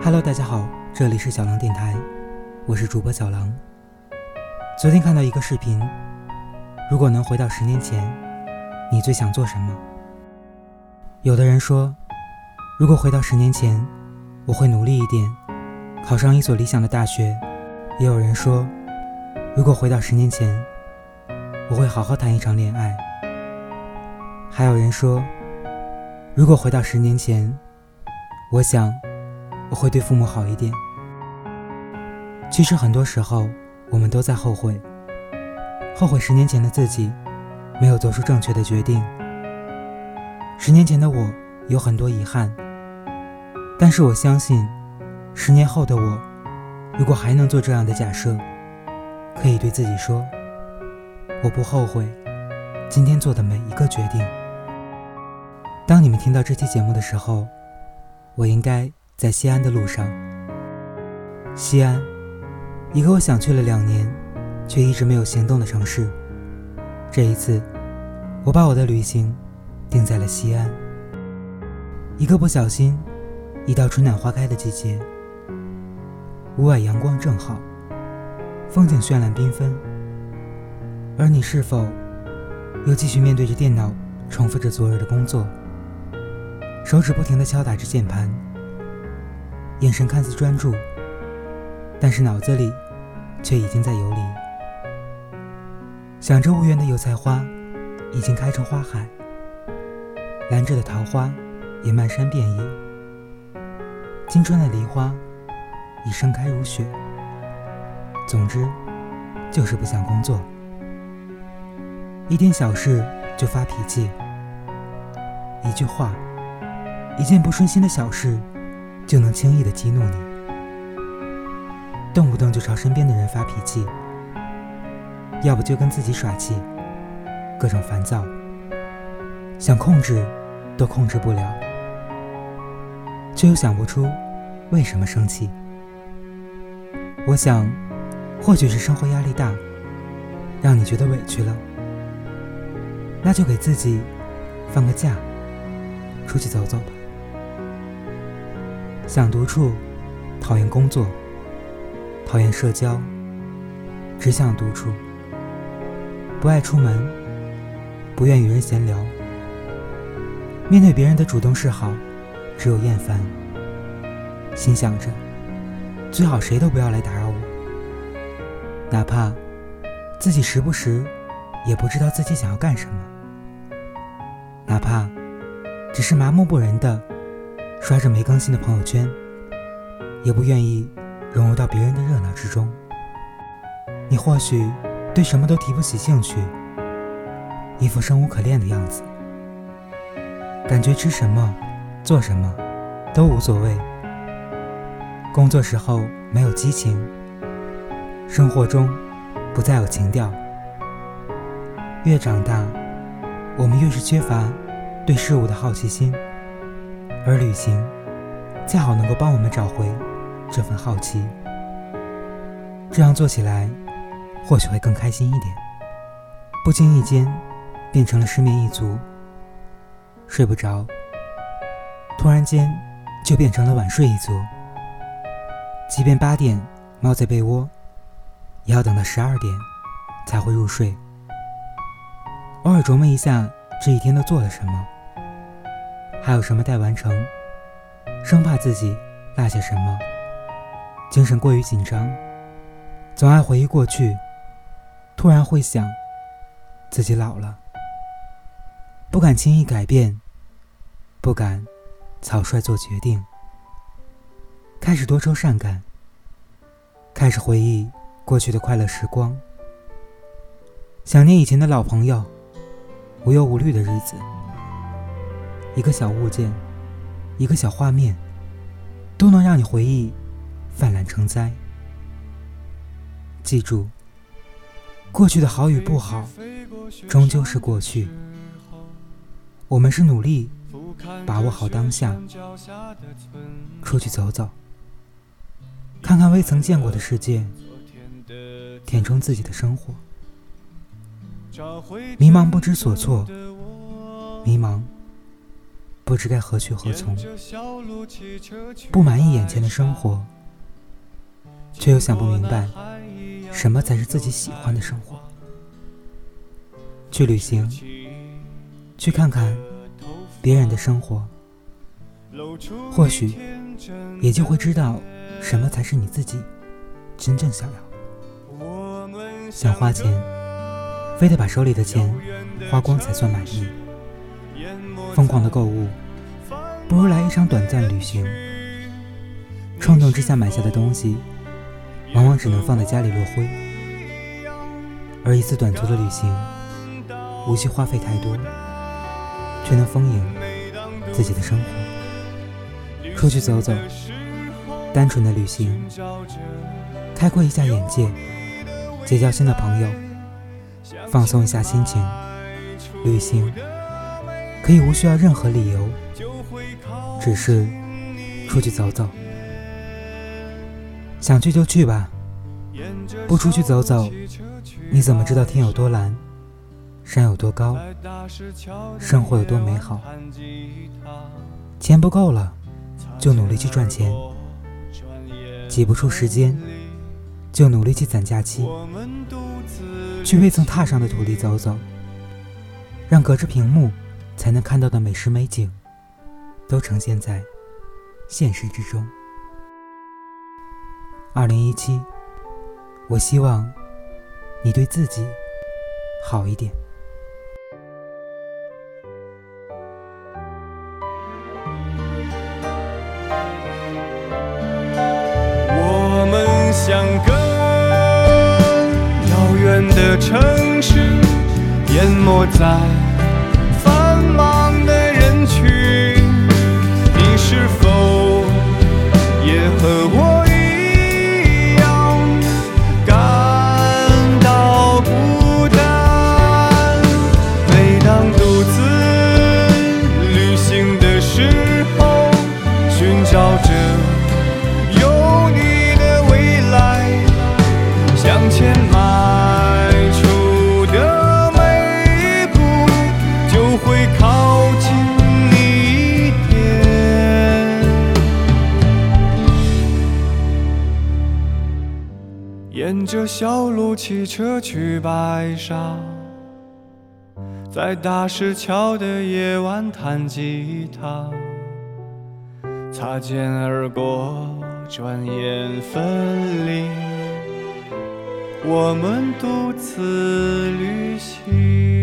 Hello，大家好，这里是小狼电台，我是主播小狼。昨天看到一个视频，如果能回到十年前，你最想做什么？有的人说，如果回到十年前，我会努力一点，考上一所理想的大学；也有人说，如果回到十年前，我会好好谈一场恋爱；还有人说，如果回到十年前，我想。我会对父母好一点。其实很多时候，我们都在后悔，后悔十年前的自己没有做出正确的决定。十年前的我有很多遗憾，但是我相信，十年后的我，如果还能做这样的假设，可以对自己说：我不后悔今天做的每一个决定。当你们听到这期节目的时候，我应该。在西安的路上，西安，一个我想去了两年，却一直没有行动的城市。这一次，我把我的旅行定在了西安。一个不小心，一到春暖花开的季节，屋外阳光正好，风景绚烂缤纷。而你是否又继续面对着电脑，重复着昨日的工作，手指不停地敲打着键盘？眼神看似专注，但是脑子里却已经在游离，想着无缘的油菜花已经开成花海，兰芝的桃花也漫山遍野，金川的梨花已盛开如雪。总之，就是不想工作，一点小事就发脾气，一句话，一件不顺心的小事。就能轻易的激怒你，动不动就朝身边的人发脾气，要不就跟自己耍气，各种烦躁，想控制都控制不了，却又想不出为什么生气。我想，或许是生活压力大，让你觉得委屈了，那就给自己放个假，出去走走吧。想独处，讨厌工作，讨厌社交，只想独处。不爱出门，不愿与人闲聊。面对别人的主动示好，只有厌烦。心想着，最好谁都不要来打扰我。哪怕自己时不时也不知道自己想要干什么，哪怕只是麻木不仁的。刷着没更新的朋友圈，也不愿意融入到别人的热闹之中。你或许对什么都提不起兴趣，一副生无可恋的样子，感觉吃什么、做什么都无所谓。工作时候没有激情，生活中不再有情调。越长大，我们越是缺乏对事物的好奇心。而旅行，恰好能够帮我们找回这份好奇，这样做起来或许会更开心一点。不经意间，变成了失眠一族，睡不着，突然间就变成了晚睡一族。即便八点猫在被窝，也要等到十二点才会入睡。偶尔琢磨一下这一天都做了什么。还有什么待完成？生怕自己落下什么，精神过于紧张，总爱回忆过去，突然会想，自己老了，不敢轻易改变，不敢草率做决定，开始多愁善感，开始回忆过去的快乐时光，想念以前的老朋友，无忧无虑的日子。一个小物件，一个小画面，都能让你回忆泛滥成灾。记住，过去的好与不好，终究是过去。我们是努力把握好当下，出去走走，看看未曾见过的世界，填充自己的生活。迷茫不知所措，迷茫。不知该何去何从，不满意眼前的生活，却又想不明白什么才是自己喜欢的生活。去旅行，去看看别人的生活，或许也就会知道什么才是你自己真正想要。想花钱，非得把手里的钱花光才算满意。疯狂的购物，不如来一场短暂旅行。冲动之下买下的东西，往往只能放在家里落灰。而一次短途的旅行，无需花费太多，却能丰盈自己的生活。出去走走，单纯的旅行，开阔一下眼界，结交新的朋友，放松一下心情。旅行。可以无需要任何理由，只是出去走走。想去就去吧，不出去走走，你怎么知道天有多蓝，山有多高，生活有多美好？钱不够了，就努力去赚钱；挤不出时间，就努力去攒假期，去未曾踏上的土地走走，让隔着屏幕。才能看到的美食美景，都呈现在现实之中。二零一七，我希望你对自己好一点。我们相隔遥远的城市，淹没在。沿着小路骑车去白沙，在大石桥的夜晚弹吉他，擦肩而过，转眼分离，我们独自旅行。